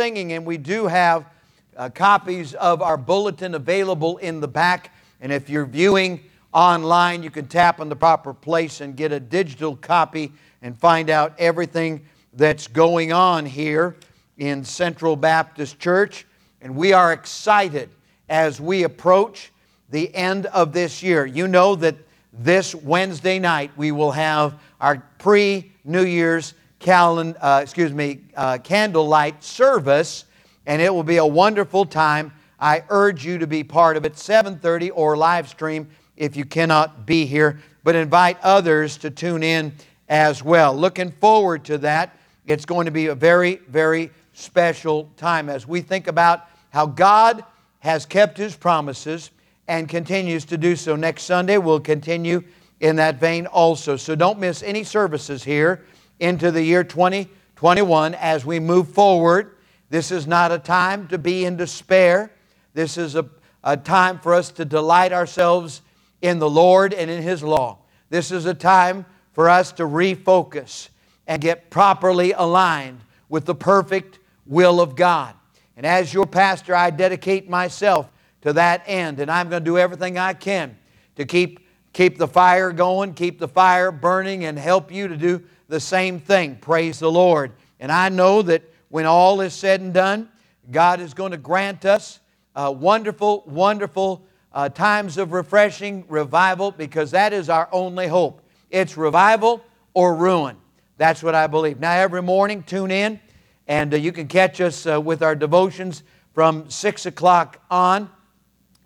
singing, and we do have uh, copies of our bulletin available in the back. And if you're viewing online, you can tap on the proper place and get a digital copy and find out everything that's going on here in Central Baptist Church. And we are excited as we approach the end of this year. You know that this Wednesday night we will have our pre New Year's calen- uh, excuse me, uh, candlelight service, and it will be a wonderful time. I urge you to be part of it, 7:30 or live stream if you cannot be here, but invite others to tune in as well. Looking forward to that. It's going to be a very, very special time as we think about how God has kept His promises and continues to do so. Next Sunday, we'll continue in that vein also. So don't miss any services here into the year 2021 as we move forward. This is not a time to be in despair. This is a, a time for us to delight ourselves in the Lord and in His law. This is a time for us to refocus and get properly aligned with the perfect will of God. And as your pastor, I dedicate myself to that end, and I'm going to do everything I can to keep, keep the fire going, keep the fire burning, and help you to do the same thing. Praise the Lord. And I know that when all is said and done, God is going to grant us uh, wonderful, wonderful uh, times of refreshing revival because that is our only hope. It's revival or ruin. That's what I believe. Now, every morning, tune in, and uh, you can catch us uh, with our devotions from 6 o'clock on.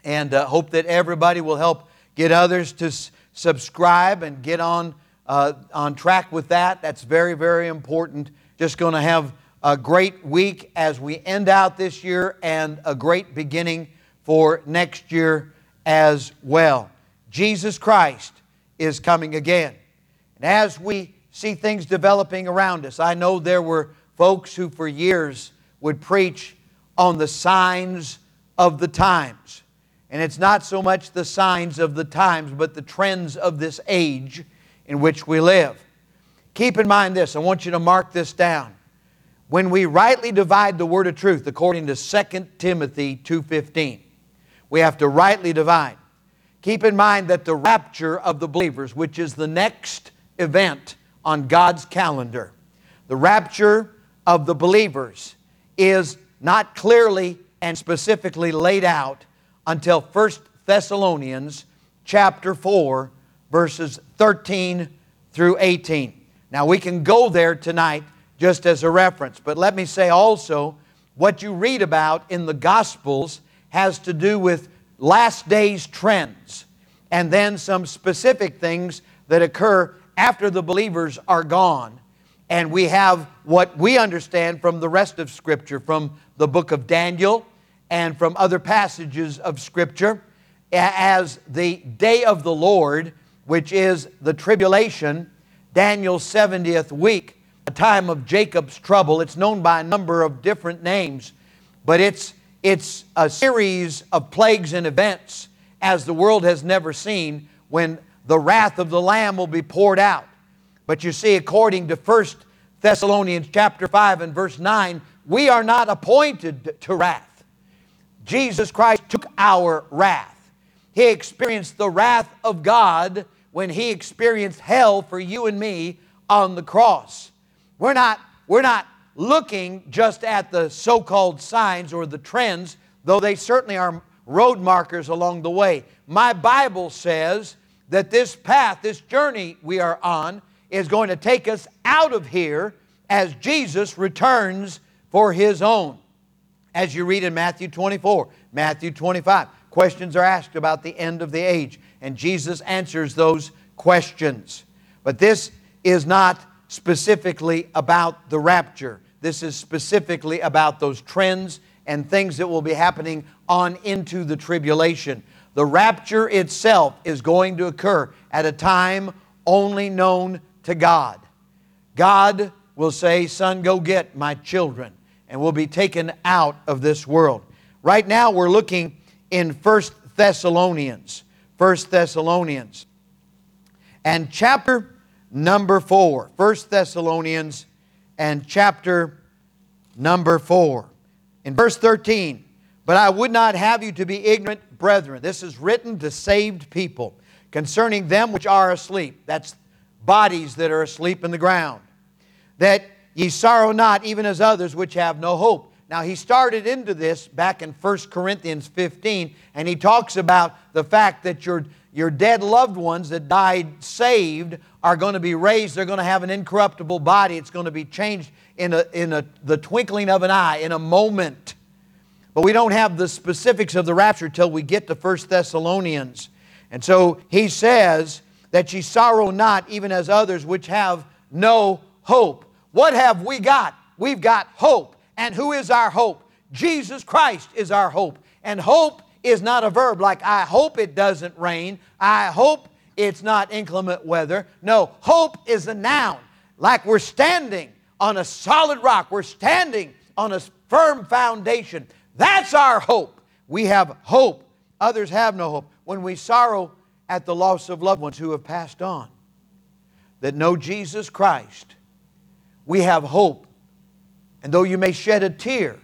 And uh, hope that everybody will help get others to s- subscribe and get on uh, on track with that. That's very, very important. Just going to have a great week as we end out this year and a great beginning for next year as well. Jesus Christ is coming again. And as we see things developing around us, I know there were folks who for years would preach on the signs of the times. And it's not so much the signs of the times, but the trends of this age in which we live. Keep in mind this, I want you to mark this down. When we rightly divide the word of truth according to 2 Timothy 2:15, we have to rightly divide. Keep in mind that the rapture of the believers, which is the next event on God's calendar, the rapture of the believers is not clearly and specifically laid out until 1 Thessalonians chapter 4 verses 13 through 18. Now, we can go there tonight just as a reference, but let me say also what you read about in the Gospels has to do with last days trends and then some specific things that occur after the believers are gone. And we have what we understand from the rest of Scripture, from the book of Daniel and from other passages of Scripture, as the day of the Lord which is the tribulation, Daniel's 70th week, a time of Jacob's trouble. It's known by a number of different names, but it's, it's a series of plagues and events as the world has never seen when the wrath of the Lamb will be poured out. But you see, according to 1 Thessalonians chapter 5 and verse 9, we are not appointed to wrath. Jesus Christ took our wrath. He experienced the wrath of God when he experienced hell for you and me on the cross. We're not, we're not looking just at the so called signs or the trends, though they certainly are road markers along the way. My Bible says that this path, this journey we are on, is going to take us out of here as Jesus returns for his own. As you read in Matthew 24, Matthew 25, questions are asked about the end of the age and Jesus answers those questions. But this is not specifically about the rapture. This is specifically about those trends and things that will be happening on into the tribulation. The rapture itself is going to occur at a time only known to God. God will say, Son, go get my children, and will be taken out of this world. Right now, we're looking in First Thessalonians. 1 Thessalonians. And chapter number 4, 1 Thessalonians and chapter number 4. In verse 13, but I would not have you to be ignorant, brethren. This is written to saved people concerning them which are asleep. That's bodies that are asleep in the ground. That ye sorrow not, even as others which have no hope. Now, he started into this back in 1 Corinthians 15, and he talks about the fact that your, your dead loved ones that died saved are going to be raised. They're going to have an incorruptible body. It's going to be changed in, a, in a, the twinkling of an eye, in a moment. But we don't have the specifics of the rapture till we get to 1 Thessalonians. And so he says that ye sorrow not, even as others which have no hope. What have we got? We've got hope. And who is our hope? Jesus Christ is our hope. And hope is not a verb like I hope it doesn't rain. I hope it's not inclement weather. No, hope is a noun. Like we're standing on a solid rock, we're standing on a firm foundation. That's our hope. We have hope. Others have no hope. When we sorrow at the loss of loved ones who have passed on, that know Jesus Christ, we have hope and though you may shed a tear,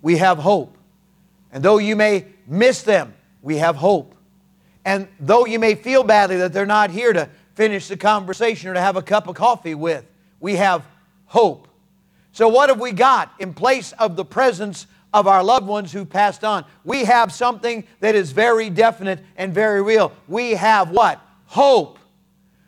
we have hope. And though you may miss them, we have hope. And though you may feel badly that they're not here to finish the conversation or to have a cup of coffee with, we have hope. So, what have we got in place of the presence of our loved ones who passed on? We have something that is very definite and very real. We have what? Hope.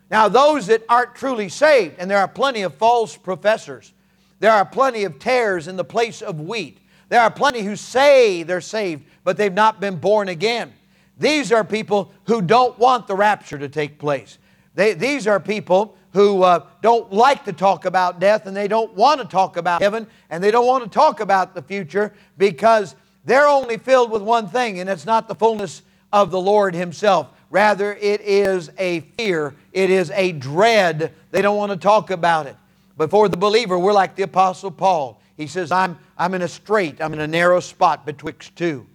Now, those that aren't truly saved, and there are plenty of false professors, there are plenty of tares in the place of wheat. There are plenty who say they're saved, but they've not been born again. These are people who don't want the rapture to take place. They, these are people who uh, don't like to talk about death and they don't want to talk about heaven and they don't want to talk about the future because they're only filled with one thing, and it's not the fullness of the Lord Himself. Rather, it is a fear, it is a dread. They don't want to talk about it. Before the believer, we're like the Apostle Paul. He says, I'm, I'm in a strait, I'm in a narrow spot betwixt two.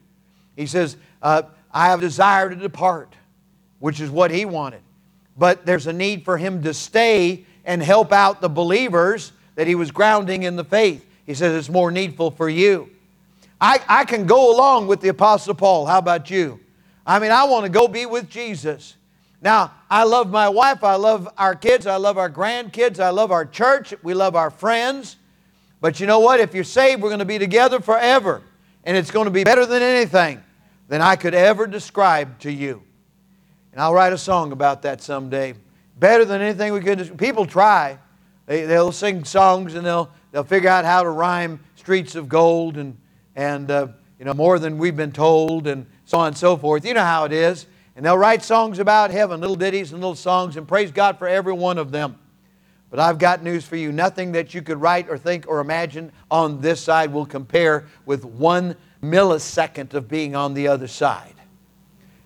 He says, uh, I have a desire to depart, which is what he wanted. But there's a need for him to stay and help out the believers that he was grounding in the faith. He says, It's more needful for you. I, I can go along with the Apostle Paul. How about you? I mean, I want to go be with Jesus. Now, I love my wife, I love our kids, I love our grandkids, I love our church, we love our friends. But you know what? If you're saved, we're going to be together forever. And it's going to be better than anything than I could ever describe to you. And I'll write a song about that someday. Better than anything we could. People try. They, they'll sing songs and they'll, they'll figure out how to rhyme streets of gold and, and uh, you know, more than we've been told and so on and so forth. You know how it is. And they'll write songs about heaven, little ditties and little songs, and praise God for every one of them. But I've got news for you. Nothing that you could write or think or imagine on this side will compare with one millisecond of being on the other side.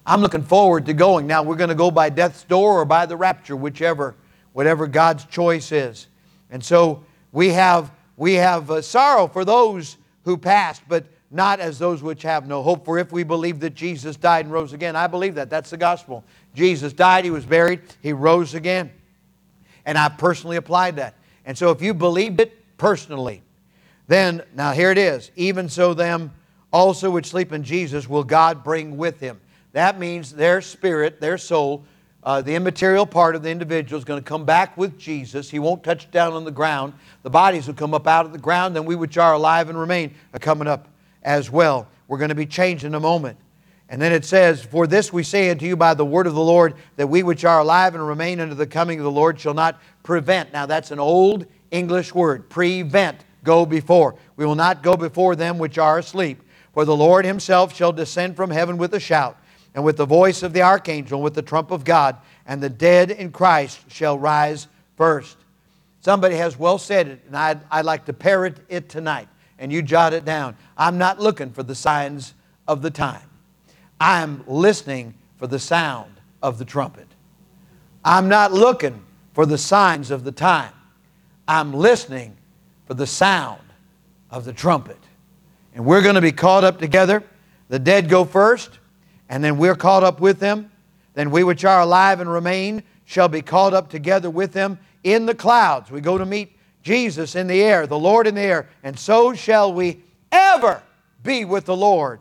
I'm looking forward to going. Now, we're going to go by death's door or by the rapture, whichever, whatever God's choice is. And so we have, we have uh, sorrow for those who passed, but not as those which have no hope. For if we believe that Jesus died and rose again, I believe that. That's the gospel. Jesus died, He was buried, He rose again. And I personally applied that. And so if you believed it personally, then, now here it is, even so them also which sleep in Jesus will God bring with Him. That means their spirit, their soul, uh, the immaterial part of the individual is going to come back with Jesus. He won't touch down on the ground. The bodies will come up out of the ground, and we which are alive and remain are coming up as well. We're going to be changed in a moment. And then it says, For this we say unto you by the word of the Lord, that we which are alive and remain unto the coming of the Lord shall not prevent. Now that's an old English word, prevent, go before. We will not go before them which are asleep. For the Lord himself shall descend from heaven with a shout, and with the voice of the archangel, and with the trump of God, and the dead in Christ shall rise first. Somebody has well said it, and I'd, I'd like to parrot it tonight and you jot it down. I'm not looking for the signs of the time. I'm listening for the sound of the trumpet. I'm not looking for the signs of the time. I'm listening for the sound of the trumpet. And we're going to be caught up together. The dead go first, and then we're caught up with them. Then we which are alive and remain shall be caught up together with them in the clouds. We go to meet Jesus in the air, the Lord in the air, and so shall we ever be with the Lord.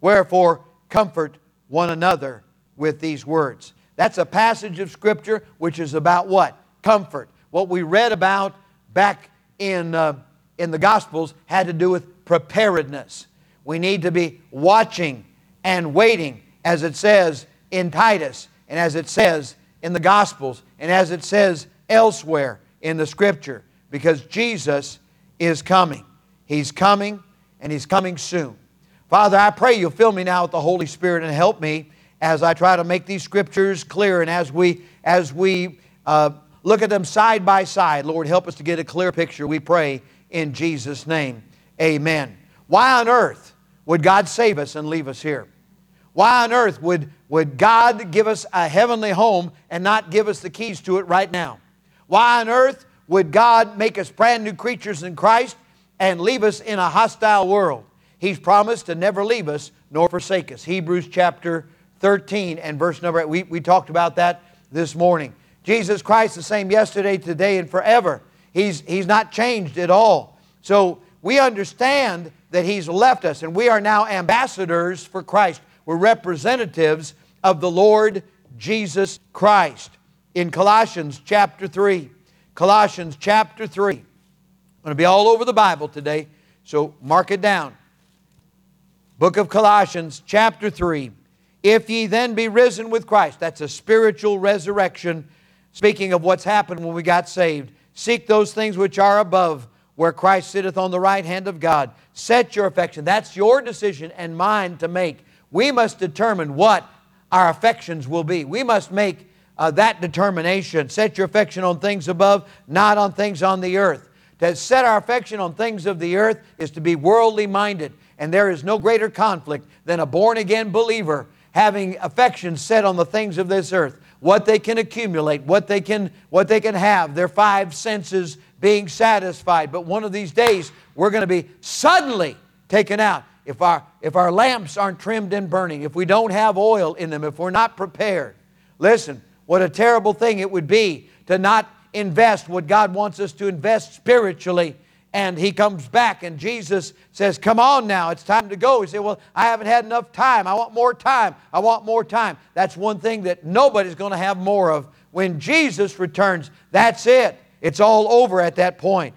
Wherefore, comfort one another with these words. That's a passage of Scripture which is about what? Comfort. What we read about back in, uh, in the Gospels had to do with preparedness. We need to be watching and waiting, as it says in Titus, and as it says in the Gospels, and as it says elsewhere in the Scripture, because Jesus is coming. He's coming, and He's coming soon. Father, I pray you'll fill me now with the Holy Spirit and help me as I try to make these scriptures clear and as we, as we uh, look at them side by side. Lord, help us to get a clear picture, we pray in Jesus' name. Amen. Why on earth would God save us and leave us here? Why on earth would, would God give us a heavenly home and not give us the keys to it right now? Why on earth would God make us brand new creatures in Christ and leave us in a hostile world? He's promised to never leave us nor forsake us. Hebrews chapter 13 and verse number 8. We, we talked about that this morning. Jesus Christ the same yesterday, today, and forever. He's, he's not changed at all. So we understand that He's left us, and we are now ambassadors for Christ. We're representatives of the Lord Jesus Christ. In Colossians chapter 3, Colossians chapter 3. I'm going to be all over the Bible today, so mark it down. Book of Colossians, chapter 3. If ye then be risen with Christ, that's a spiritual resurrection, speaking of what's happened when we got saved. Seek those things which are above, where Christ sitteth on the right hand of God. Set your affection. That's your decision and mine to make. We must determine what our affections will be. We must make uh, that determination. Set your affection on things above, not on things on the earth. To set our affection on things of the earth is to be worldly minded. And there is no greater conflict than a born again believer having affection set on the things of this earth, what they can accumulate, what they can, what they can have, their five senses being satisfied. But one of these days, we're going to be suddenly taken out. If our, if our lamps aren't trimmed and burning, if we don't have oil in them, if we're not prepared, listen, what a terrible thing it would be to not invest what God wants us to invest spiritually and he comes back and Jesus says, Come on now, it's time to go. He said, Well, I haven't had enough time. I want more time. I want more time. That's one thing that nobody's going to have more of. When Jesus returns, that's it. It's all over at that point.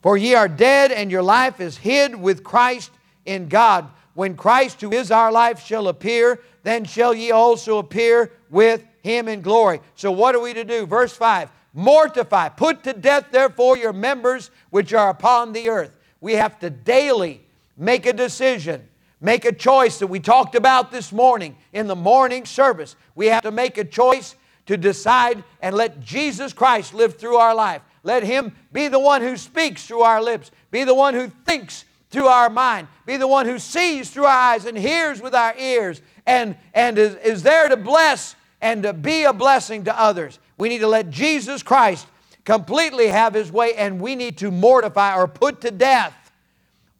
For ye are dead, and your life is hid with Christ in God. When Christ, who is our life, shall appear, then shall ye also appear with him in glory. So, what are we to do? Verse 5 Mortify. Put to death, therefore, your members which are upon the earth. We have to daily make a decision, make a choice that we talked about this morning in the morning service. We have to make a choice to decide and let Jesus Christ live through our life. Let Him be the one who speaks through our lips, be the one who thinks through our mind, be the one who sees through our eyes and hears with our ears and, and is, is there to bless and to be a blessing to others. We need to let Jesus Christ completely have His way, and we need to mortify or put to death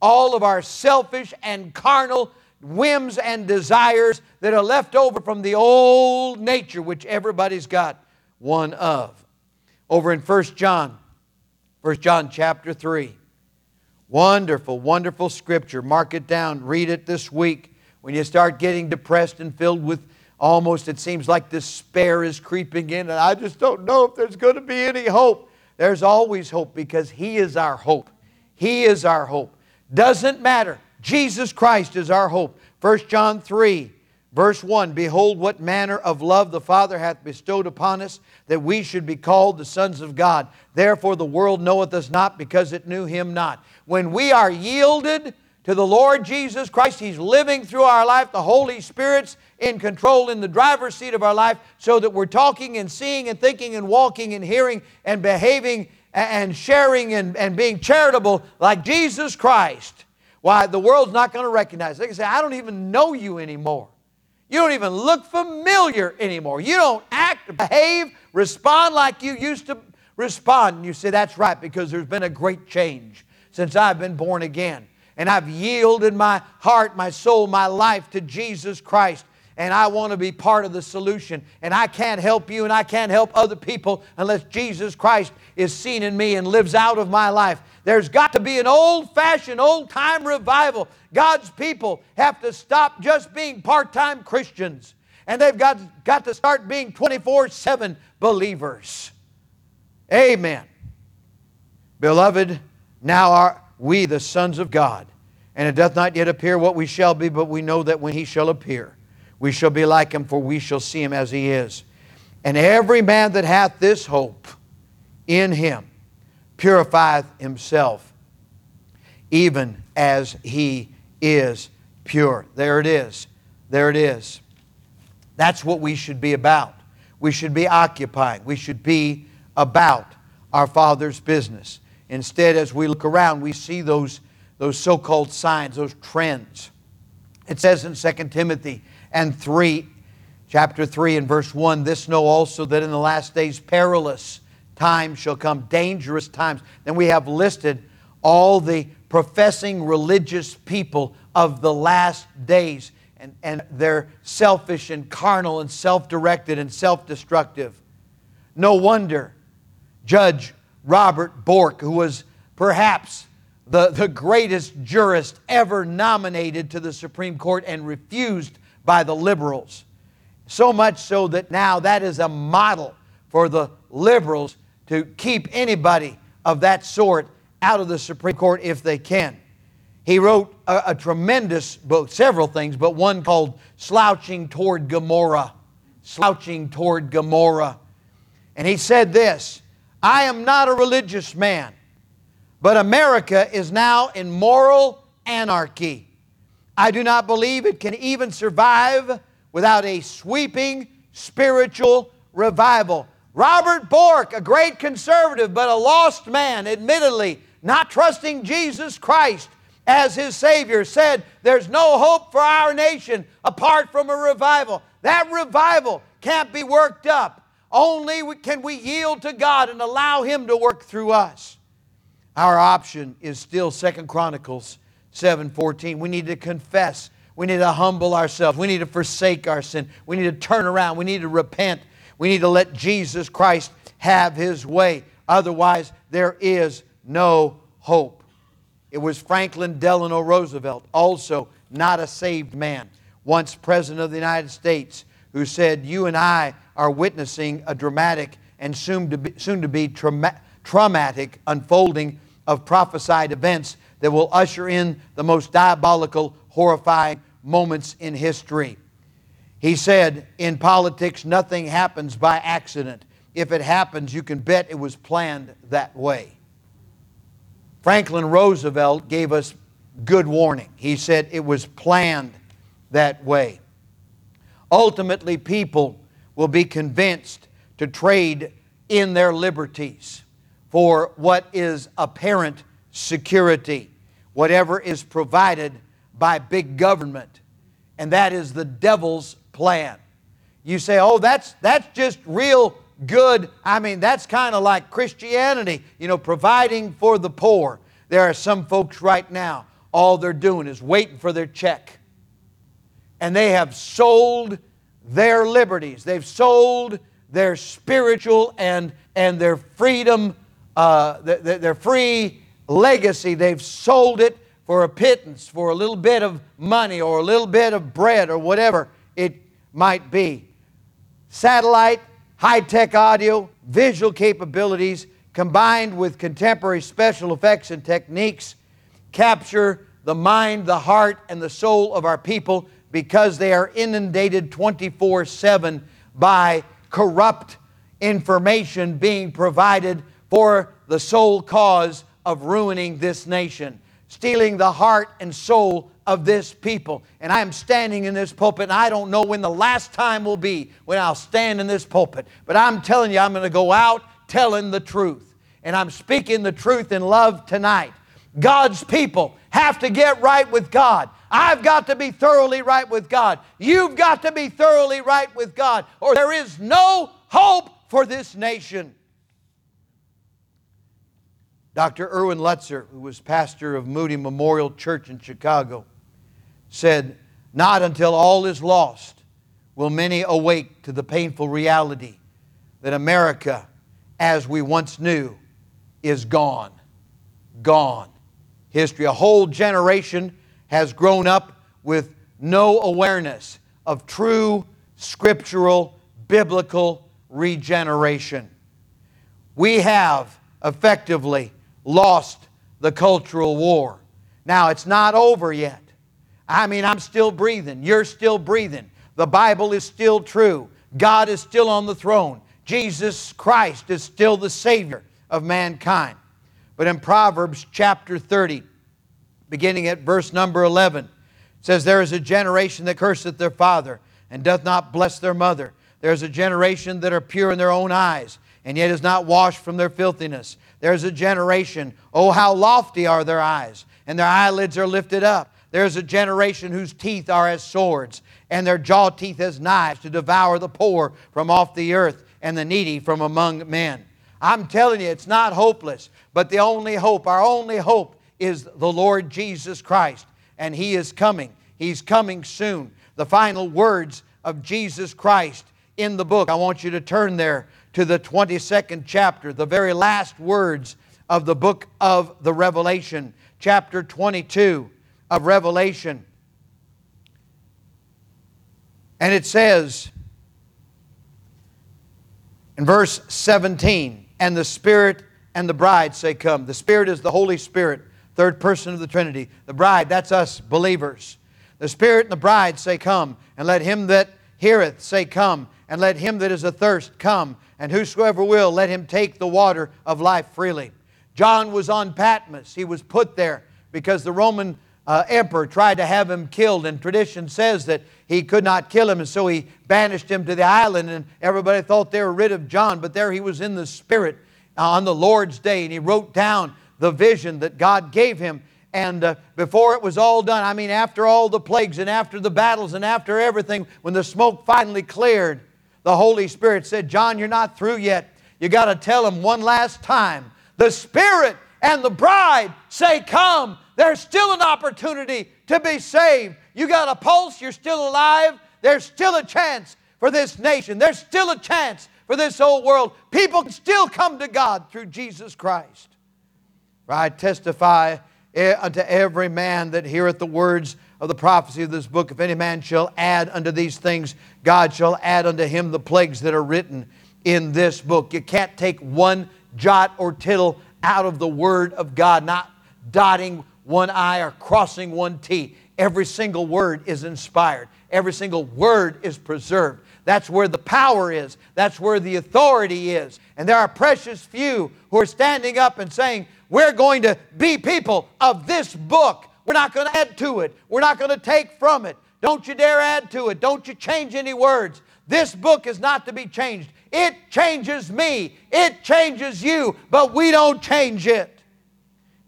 all of our selfish and carnal whims and desires that are left over from the old nature, which everybody's got one of. Over in 1 John, 1 John chapter 3. Wonderful, wonderful scripture. Mark it down, read it this week. When you start getting depressed and filled with Almost it seems like despair is creeping in, and I just don't know if there's going to be any hope. There's always hope because He is our hope. He is our hope. Doesn't matter. Jesus Christ is our hope. 1 John 3, verse 1 Behold, what manner of love the Father hath bestowed upon us, that we should be called the sons of God. Therefore the world knoweth us not, because it knew Him not. When we are yielded to the Lord Jesus Christ. He's living through our life. The Holy Spirit's in control in the driver's seat of our life so that we're talking and seeing and thinking and walking and hearing and behaving and sharing and, and being charitable like Jesus Christ. Why, the world's not going to recognize. They can say, I don't even know you anymore. You don't even look familiar anymore. You don't act, behave, respond like you used to respond. And you say, That's right, because there's been a great change since I've been born again and I've yielded my heart, my soul, my life to Jesus Christ. And I want to be part of the solution. And I can't help you and I can't help other people unless Jesus Christ is seen in me and lives out of my life. There's got to be an old fashioned, old time revival. God's people have to stop just being part time Christians and they've got, got to start being 24 7 believers. Amen. Beloved, now are we the sons of God, and it doth not yet appear what we shall be, but we know that when he shall appear, we shall be like him, for we shall see him as he is. And every man that hath this hope in him purifieth himself, even as he is pure. There it is. There it is. That's what we should be about. We should be occupying. We should be about our Father's business. Instead, as we look around, we see those, those so called signs, those trends. It says in 2 Timothy and 3, chapter 3 and verse 1 This know also that in the last days perilous times shall come, dangerous times. Then we have listed all the professing religious people of the last days and, and they're selfish and carnal and self directed and self destructive. No wonder Judge Robert Bork, who was perhaps the, the greatest jurist ever nominated to the Supreme Court and refused by the liberals. So much so that now that is a model for the liberals to keep anybody of that sort out of the Supreme Court if they can. He wrote a, a, tremendous book, several things, but one called Slouching Toward Gomorrah. Slouching Toward Gomorrah. And he said this I am not a religious man, but America is now in moral anarchy. I do not believe it can even survive without a sweeping spiritual revival. Robert Bork, a great conservative, but a lost man, admittedly, not trusting Jesus Christ as his Savior, said, There's no hope for our nation apart from a revival. That revival can't be worked up. Only can we yield to God and allow Him to work through us. Our option is still Second Chronicles 7:14. We need to confess. We need to humble ourselves. We need to forsake our sin. We need to turn around. We need to repent. We need to let Jesus Christ have His way. Otherwise, there is no hope. It was Franklin Delano Roosevelt, also not a saved man, once President of the United States, who said, You and I are witnessing a dramatic and soon to be, soon to be trauma- traumatic unfolding of prophesied events that will usher in the most diabolical, horrifying moments in history. He said, In politics, nothing happens by accident. If it happens, you can bet it was planned that way. Franklin Roosevelt gave us good warning. He said it was planned that way. Ultimately, people will be convinced to trade in their liberties for what is apparent security, whatever is provided by big government. And that is the devil's plan. You say, oh, that's, that's just real good. I mean, that's kind of like Christianity, you know, providing for the poor. There are some folks right now, all they're doing is waiting for their check. And they have sold their liberties, they've sold their spiritual and, and their freedom, uh, their, free legacy. They've sold it for a pittance, for a little bit of money or a little bit of bread or whatever it might be. Satellite high tech audio, visual capabilities combined with contemporary special effects and techniques capture the mind, the heart, and the soul of our people because they are inundated 24 7 by corrupt information being provided for the sole cause of ruining this nation, stealing the heart and soul of this people. And I am standing in this pulpit, and I don't know when the last time will be when I'll stand in this pulpit. But I'm telling you, I'm going to go out telling the truth. And I'm speaking the truth in love tonight. God's people have to get right with God. I've got to be thoroughly right with God. You've got to be thoroughly right with God, or there is no hope for this nation. Dr. Erwin Lutzer, who was pastor of Moody Memorial Church in Chicago, said, Not until all is lost will many awake to the painful reality that America, as we once knew, is gone. Gone. History, a whole generation has grown up with no awareness of true scriptural, biblical regeneration. We have effectively lost the cultural war. Now, it's not over yet. I mean, I'm still breathing. You're still breathing. The Bible is still true. God is still on the throne. Jesus Christ is still the Savior of mankind. But in Proverbs chapter 30, beginning at verse number 11, it says, There is a generation that curseth their father and doth not bless their mother. There is a generation that are pure in their own eyes, and yet is not washed from their filthiness. There is a generation, oh, how lofty are their eyes, and their eyelids are lifted up. There is a generation whose teeth are as swords, and their jaw teeth as knives to devour the poor from off the earth and the needy from among men. I'm telling you, it's not hopeless, but the only hope, our only hope, is the Lord Jesus Christ, and He is coming. He's coming soon. The final words of Jesus Christ in the book. I want you to turn there to the 22nd chapter, the very last words of the book of the Revelation, chapter 22 of Revelation. And it says in verse 17, and the Spirit and the bride say, Come. The Spirit is the Holy Spirit, third person of the Trinity. The bride, that's us believers. The Spirit and the bride say, Come. And let him that heareth say, Come. And let him that is athirst come. And whosoever will, let him take the water of life freely. John was on Patmos. He was put there because the Roman uh, emperor tried to have him killed, and tradition says that he could not kill him, and so he banished him to the island, and everybody thought they were rid of John, but there he was in the Spirit uh, on the Lord's day, and he wrote down the vision that God gave him. And uh, before it was all done, I mean, after all the plagues and after the battles and after everything, when the smoke finally cleared, the Holy Spirit said, John, you're not through yet. You got to tell him one last time. The Spirit and the bride say, Come. There's still an opportunity to be saved. You got a pulse, you're still alive. There's still a chance for this nation. There's still a chance for this whole world. People can still come to God through Jesus Christ. I testify Eh, unto every man that heareth the words of the prophecy of this book. If any man shall add unto these things, God shall add unto him the plagues that are written in this book. You can't take one jot or tittle out of the Word of God, not dotting one I or crossing one T. Every single word is inspired, every single word is preserved. That's where the power is. That's where the authority is. And there are precious few who are standing up and saying, We're going to be people of this book. We're not going to add to it. We're not going to take from it. Don't you dare add to it. Don't you change any words. This book is not to be changed. It changes me. It changes you, but we don't change it.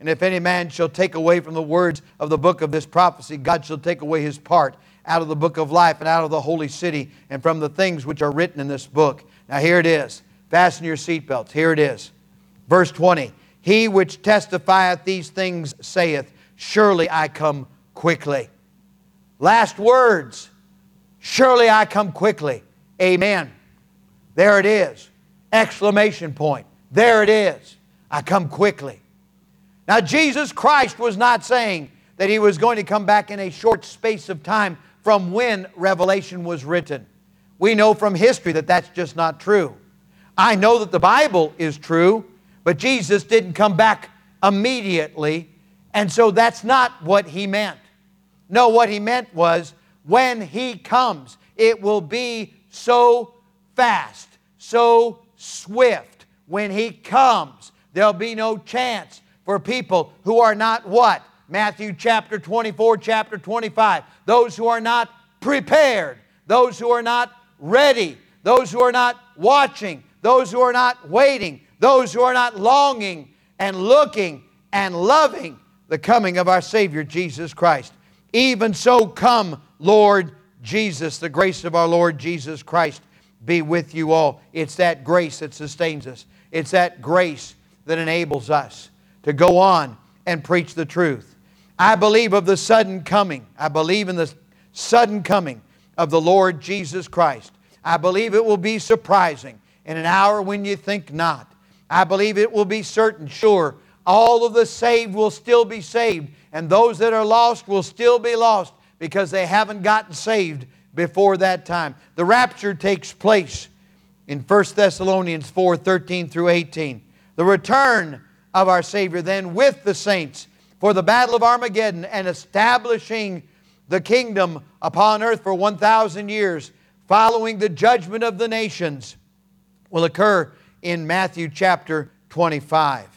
And if any man shall take away from the words of the book of this prophecy, God shall take away his part out of the book of life and out of the holy city and from the things which are written in this book. Now here it is. Fasten your seatbelts. Here it is. Verse 20 He which testifieth these things saith, Surely I come quickly. Last words. Surely I come quickly. Amen. There it is. Exclamation point. There it is. I come quickly. Now, Jesus Christ was not saying that he was going to come back in a short space of time from when Revelation was written. We know from history that that's just not true. I know that the Bible is true, but Jesus didn't come back immediately, and so that's not what he meant. No, what he meant was when he comes, it will be so fast, so swift. When he comes, there'll be no chance for people who are not what? Matthew chapter 24, chapter 25. Those who are not prepared, those who are not ready, those who are not watching, those who are not waiting, those who are not longing and looking and loving the coming of our Savior Jesus Christ. Even so, come, Lord Jesus. The grace of our Lord Jesus Christ be with you all. It's that grace that sustains us, it's that grace that enables us to go on and preach the truth. I believe of the sudden coming. I believe in the sudden coming of the Lord Jesus Christ. I believe it will be surprising in an hour when you think not. I believe it will be certain, sure. All of the saved will still be saved, and those that are lost will still be lost because they haven't gotten saved before that time. The rapture takes place in 1 Thessalonians 4 13 through 18. The return of our Savior then with the saints for the battle of Armageddon and establishing the kingdom upon earth for 1,000 years, following the judgment of the nations, will occur in Matthew chapter 25.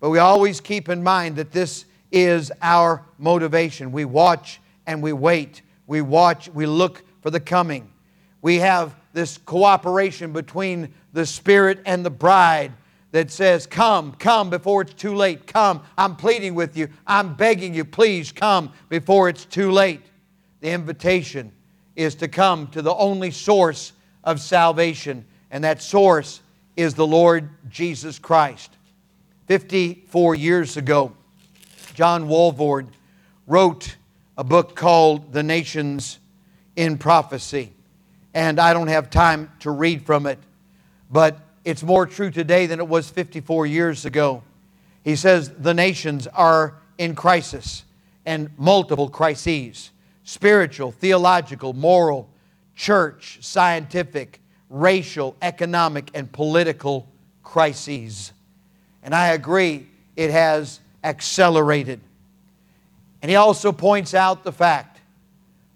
But we always keep in mind that this is our motivation. We watch and we wait. We watch, we look for the coming. We have this cooperation between the Spirit and the bride that says, Come, come before it's too late. Come, I'm pleading with you. I'm begging you, please come before it's too late. The invitation is to come to the only source of salvation, and that source is the Lord Jesus Christ. 54 years ago, John Walvoord wrote a book called The Nations in Prophecy. And I don't have time to read from it, but it's more true today than it was 54 years ago. He says the nations are in crisis and multiple crises spiritual, theological, moral, church, scientific, racial, economic, and political crises. And I agree, it has accelerated. And he also points out the fact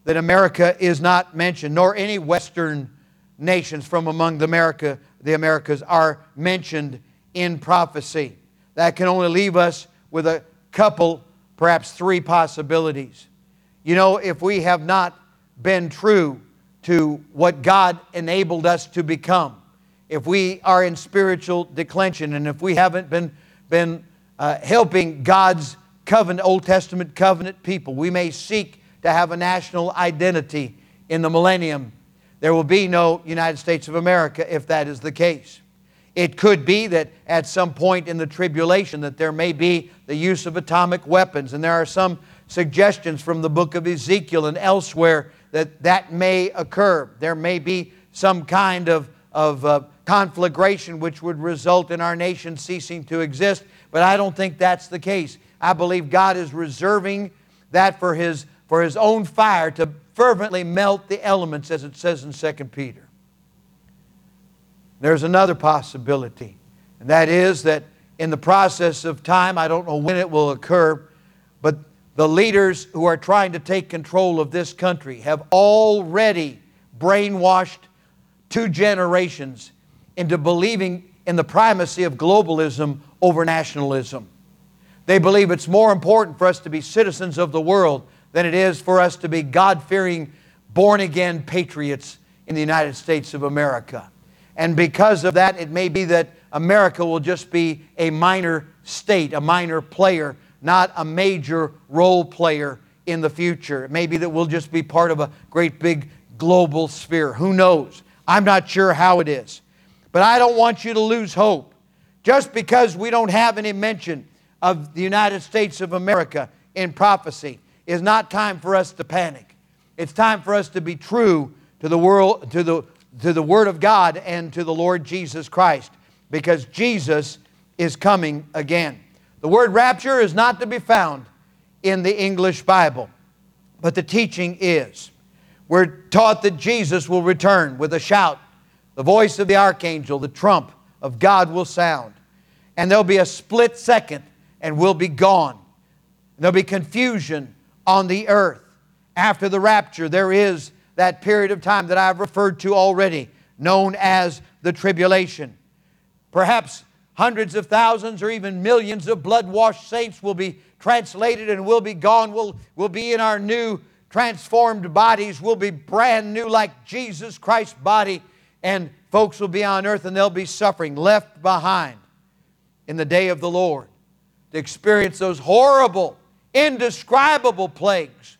that America is not mentioned, nor any Western nations from among the, America, the Americas are mentioned in prophecy. That can only leave us with a couple, perhaps three possibilities. You know, if we have not been true to what God enabled us to become, if we are in spiritual declension, and if we haven't been, been uh, helping God's covenant, Old Testament covenant people, we may seek to have a national identity in the millennium. There will be no United States of America if that is the case. It could be that at some point in the tribulation that there may be the use of atomic weapons and there are some suggestions from the book of Ezekiel and elsewhere that that may occur. There may be some kind of, of uh, conflagration which would result in our nation ceasing to exist, but I don't think that's the case. I believe God is reserving that for His for his own fire to fervently melt the elements, as it says in 2 Peter. There's another possibility, and that is that in the process of time, I don't know when it will occur, but the leaders who are trying to take control of this country have already brainwashed two generations into believing in the primacy of globalism over nationalism. They believe it's more important for us to be citizens of the world than it is for us to be God fearing, born again patriots in the United States of America. And because of that, it may be that America will just be a minor state, a minor player, not a major role player in the future. It may be that we'll just be part of a great big global sphere. Who knows? I'm not sure how it is. But I don't want you to lose hope. Just because we don't have any mention of the United States of America in prophecy is not time for us to panic. It's time for us to be true to the world, to the, to the Word of God and to the Lord Jesus Christ because Jesus is coming again. The word rapture is not to be found in the English Bible, but the teaching is. We're taught that Jesus will return with a shout. The voice of the archangel, the trump of God will sound. And there'll be a split second and we'll be gone. There'll be confusion on the earth. After the rapture, there is that period of time that I've referred to already, known as the tribulation. Perhaps hundreds of thousands or even millions of blood washed saints will be translated and will be gone. We'll, we'll be in our new transformed bodies. We'll be brand new like Jesus Christ's body. And folks will be on earth and they'll be suffering, left behind in the day of the Lord to experience those horrible indescribable plagues,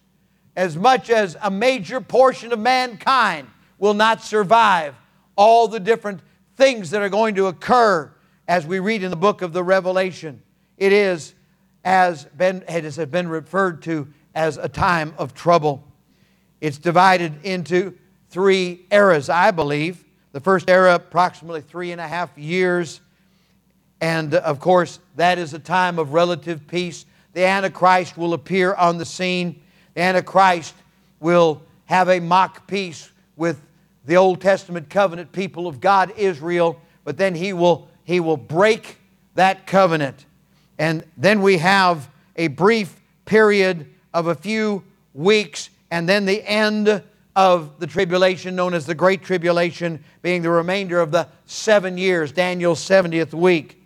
as much as a major portion of mankind will not survive all the different things that are going to occur as we read in the book of the Revelation. It is as been, it has been referred to as a time of trouble. It's divided into three eras, I believe. The first era, approximately three and a half years. And of course, that is a time of relative peace. The Antichrist will appear on the scene. The Antichrist will have a mock peace with the Old Testament covenant people of God, Israel, but then he will, he will break that covenant. And then we have a brief period of a few weeks, and then the end of the tribulation, known as the Great Tribulation, being the remainder of the seven years, Daniel's 70th week.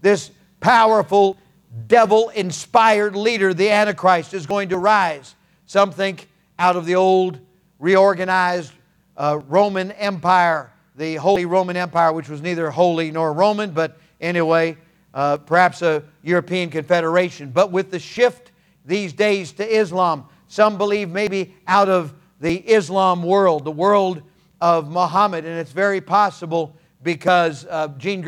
This powerful, devil inspired leader, the Antichrist, is going to rise. Some think out of the old, reorganized uh, Roman Empire, the Holy Roman Empire, which was neither holy nor Roman, but anyway, uh, perhaps a European confederation. But with the shift these days to Islam, some believe maybe out of the Islam world, the world of Muhammad, and it's very possible because uh, Gene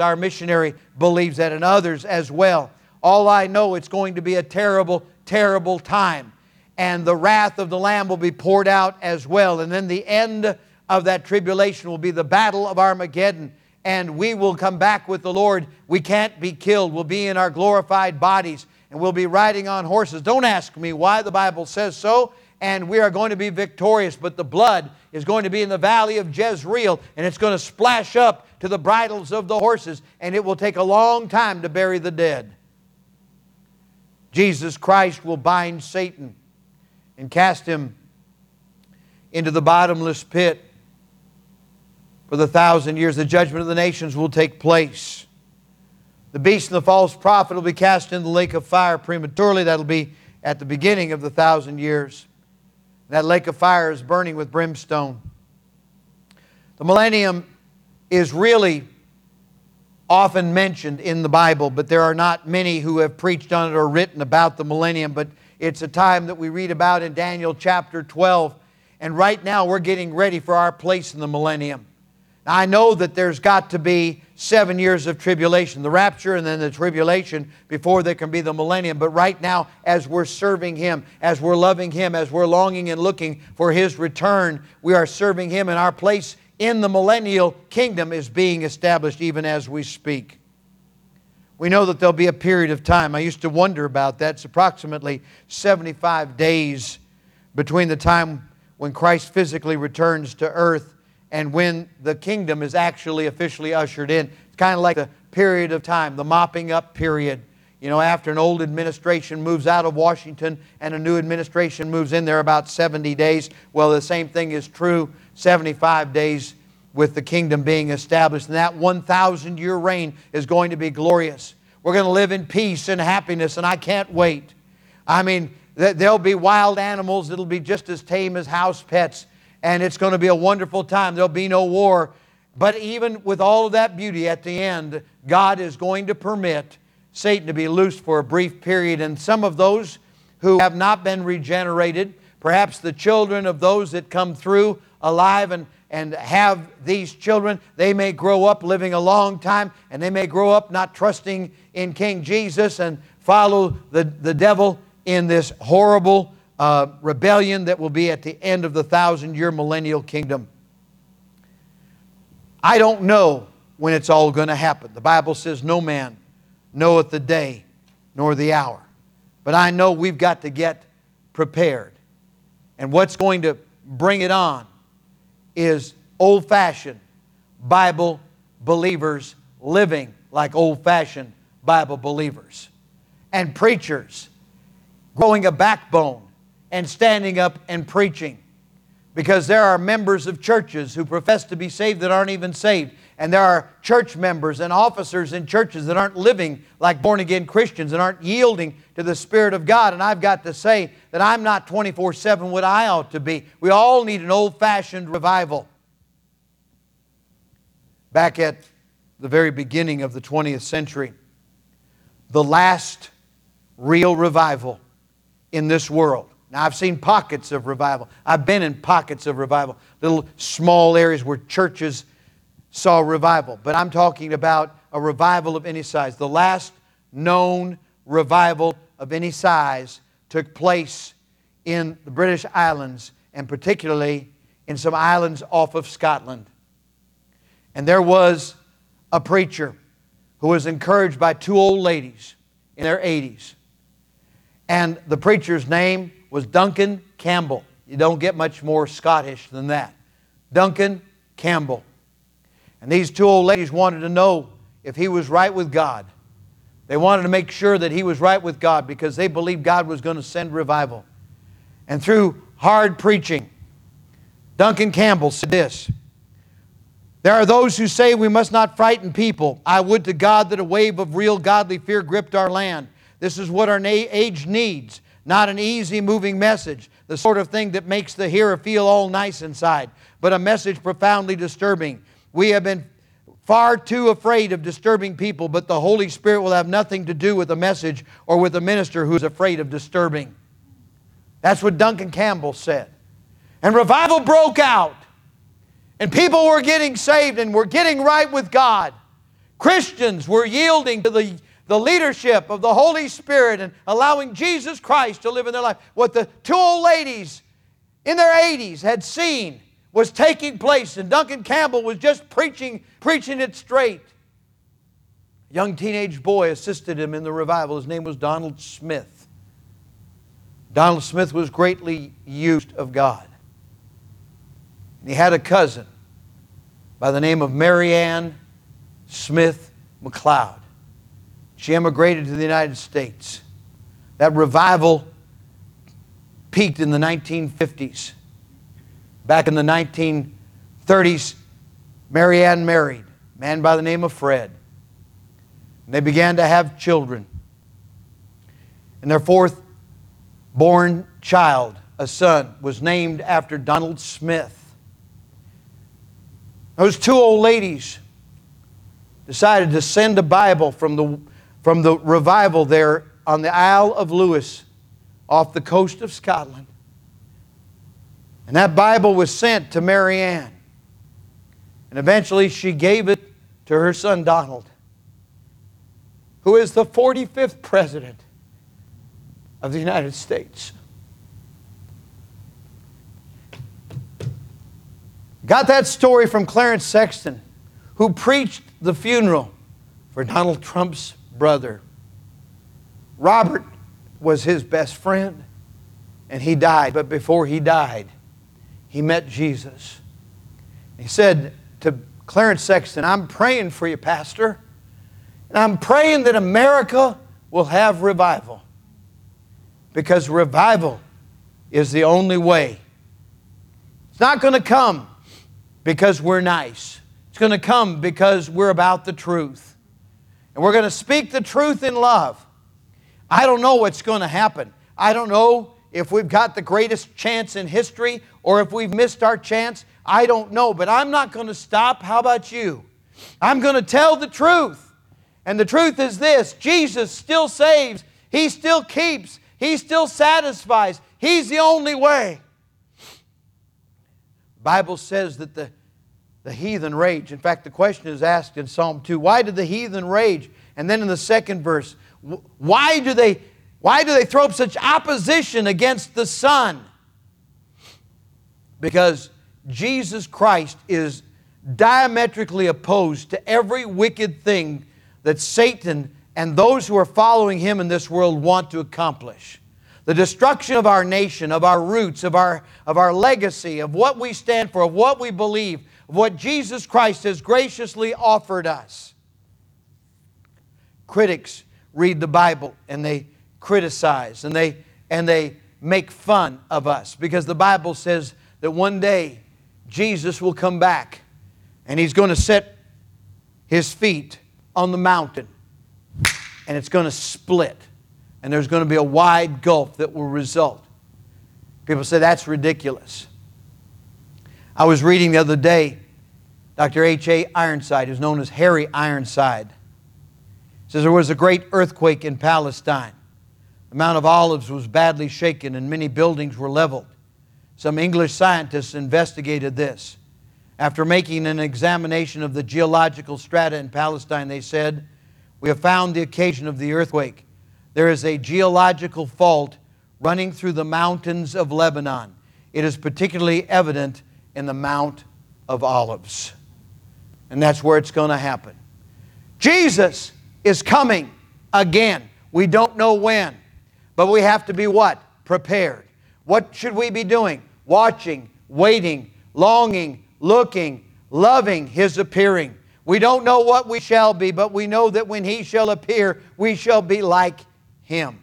our missionary, believes that, and others as well. All I know, it's going to be a terrible, terrible time. And the wrath of the Lamb will be poured out as well. And then the end of that tribulation will be the battle of Armageddon. And we will come back with the Lord. We can't be killed. We'll be in our glorified bodies and we'll be riding on horses. Don't ask me why the Bible says so and we are going to be victorious. But the blood is going to be in the valley of Jezreel, and it's going to splash up to the bridles of the horses, and it will take a long time to bury the dead. Jesus Christ will bind Satan and cast him into the bottomless pit. For the thousand years, the judgment of the nations will take place. The beast and the false prophet will be cast into the lake of fire prematurely. That'll be at the beginning of the thousand years. That lake of fire is burning with brimstone. The millennium is really often mentioned in the Bible, but there are not many who have preached on it or written about the millennium. But it's a time that we read about in Daniel chapter 12. And right now we're getting ready for our place in the millennium. I know that there's got to be seven years of tribulation, the rapture and then the tribulation before there can be the millennium. But right now, as we're serving Him, as we're loving Him, as we're longing and looking for His return, we are serving Him, and our place in the millennial kingdom is being established even as we speak. We know that there'll be a period of time. I used to wonder about that. It's approximately 75 days between the time when Christ physically returns to earth and when the kingdom is actually officially ushered in. It's kind of like the period of time, the mopping up period. You know, after an old administration moves out of Washington and a new administration moves in there about 70 days. Well, the same thing is true 75 days with the kingdom being established. And that 1,000 year reign is going to be glorious. We're going to live in peace and happiness, and I can't wait. I mean, there'll be wild animals that'll be just as tame as house pets and it's going to be a wonderful time. There'll be no war. But even with all of that beauty at the end, God is going to permit Satan to be loosed for a brief period. And some of those who have not been regenerated, perhaps the children of those that come through alive and, and have these children, they may grow up living a long time and they may grow up not trusting in King Jesus and follow the, the devil in this horrible uh, rebellion that will be at the end of the thousand year millennial kingdom. I don't know when it's all going to happen. The Bible says, No man knoweth the day nor the hour. But I know we've got to get prepared. And what's going to bring it on is old fashioned Bible believers living like old fashioned Bible believers. And preachers growing a backbone and standing up and preaching. Because there are members of churches who profess to be saved that aren't even saved. And there are church members and officers in churches that aren't living like born again Christians and aren't yielding to the Spirit of God. And I've got to say that I'm not 24 7 what I ought to be. We all need an old fashioned revival. Back at the very beginning of the 20th century, the last real revival in this world now, I've seen pockets of revival. I've been in pockets of revival, little small areas where churches saw revival. But I'm talking about a revival of any size. The last known revival of any size took place in the British Islands and particularly in some islands off of Scotland. And there was a preacher who was encouraged by two old ladies in their 80s. And the preacher's name was Duncan Campbell. You don't get much more Scottish than that. Duncan Campbell. And these two old ladies wanted to know if he was right with God. They wanted to make sure that he was right with God because they believed God was going to send revival. And through hard preaching, Duncan Campbell said this There are those who say we must not frighten people. I would to God that a wave of real godly fear gripped our land. This is what our age needs, not an easy moving message, the sort of thing that makes the hearer feel all nice inside, but a message profoundly disturbing. We have been far too afraid of disturbing people, but the Holy Spirit will have nothing to do with a message or with a minister who's afraid of disturbing. That's what Duncan Campbell said. And revival broke out, and people were getting saved and were getting right with God. Christians were yielding to the, the leadership of the Holy Spirit and allowing Jesus Christ to live in their life. What the two old ladies in their 80s had seen was taking place, and Duncan Campbell was just preaching, preaching it straight. A young teenage boy assisted him in the revival. His name was Donald Smith. Donald Smith was greatly used of God. And he had a cousin by the name of Marianne Smith McLeod. She emigrated to the United States. That revival peaked in the 1950s. Back in the 1930s, Marianne married a man by the name of Fred. And they began to have children. And their fourth born child, a son, was named after Donald Smith. Those two old ladies decided to send a Bible from the, from the revival there on the Isle of Lewis off the coast of Scotland. And that Bible was sent to Mary Marianne. And eventually she gave it to her son Donald, who is the 45th president of the United States. Got that story from Clarence Sexton, who preached the funeral for Donald Trump's brother. Robert was his best friend, and he died. But before he died, he met Jesus. He said to Clarence Sexton, I'm praying for you, Pastor, and I'm praying that America will have revival. Because revival is the only way. It's not going to come because we're nice. It's going to come because we're about the truth. And we're going to speak the truth in love. I don't know what's going to happen. I don't know if we've got the greatest chance in history or if we've missed our chance, I don't know. But I'm not going to stop. How about you? I'm going to tell the truth. And the truth is this Jesus still saves, He still keeps, He still satisfies. He's the only way. Bible says that the, the heathen rage. In fact, the question is asked in Psalm 2 why did the heathen rage? And then in the second verse, why do they why do they throw up such opposition against the Son? Because Jesus Christ is diametrically opposed to every wicked thing that Satan and those who are following him in this world want to accomplish. The destruction of our nation, of our roots, of our, of our legacy, of what we stand for, of what we believe, what Jesus Christ has graciously offered us. Critics read the Bible and they criticize and they, and they make fun of us because the Bible says that one day Jesus will come back and he's going to set his feet on the mountain and it's going to split and there's going to be a wide gulf that will result. People say that's ridiculous. I was reading the other day Dr. H.A. Ironside, who's known as Harry Ironside, says there was a great earthquake in Palestine. The Mount of Olives was badly shaken and many buildings were leveled. Some English scientists investigated this. After making an examination of the geological strata in Palestine, they said, We have found the occasion of the earthquake. There is a geological fault running through the mountains of Lebanon. It is particularly evident in the Mount of Olives. And that's where it's going to happen. Jesus is coming again. We don't know when, but we have to be what? Prepared. What should we be doing? Watching, waiting, longing, looking, loving His appearing. We don't know what we shall be, but we know that when He shall appear, we shall be like Him.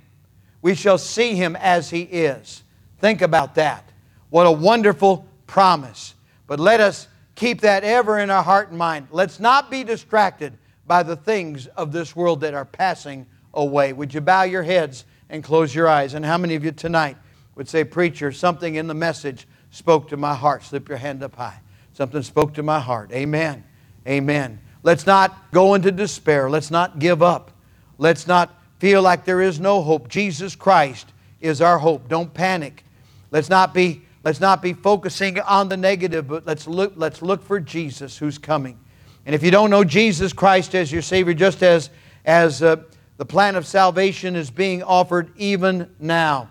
We shall see Him as He is. Think about that. What a wonderful promise. But let us keep that ever in our heart and mind. Let's not be distracted by the things of this world that are passing away. Would you bow your heads and close your eyes? And how many of you tonight would say, Preacher, something in the message spoke to my heart? Slip your hand up high. Something spoke to my heart. Amen. Amen. Let's not go into despair. Let's not give up. Let's not feel like there is no hope. Jesus Christ is our hope. Don't panic. Let's not be, let's not be focusing on the negative, but let's look, let's look for Jesus who's coming. And if you don't know Jesus Christ as your Savior, just as, as uh, the plan of salvation is being offered even now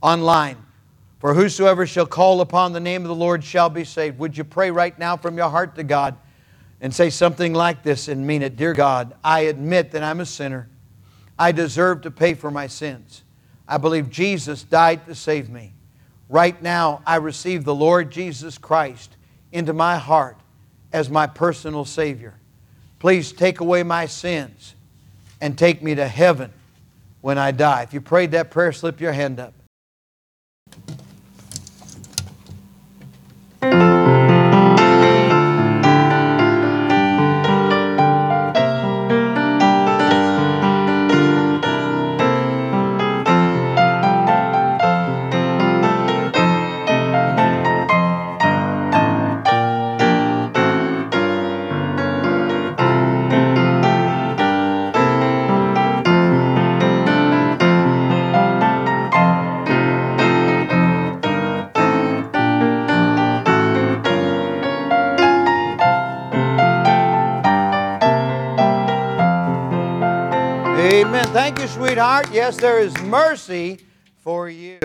online, for whosoever shall call upon the name of the Lord shall be saved. Would you pray right now from your heart to God and say something like this and mean it? Dear God, I admit that I'm a sinner. I deserve to pay for my sins. I believe Jesus died to save me. Right now, I receive the Lord Jesus Christ into my heart as my personal Savior. Please take away my sins and take me to heaven when I die. If you prayed that prayer, slip your hand up. You, sweetheart. Yes, there is mercy for you.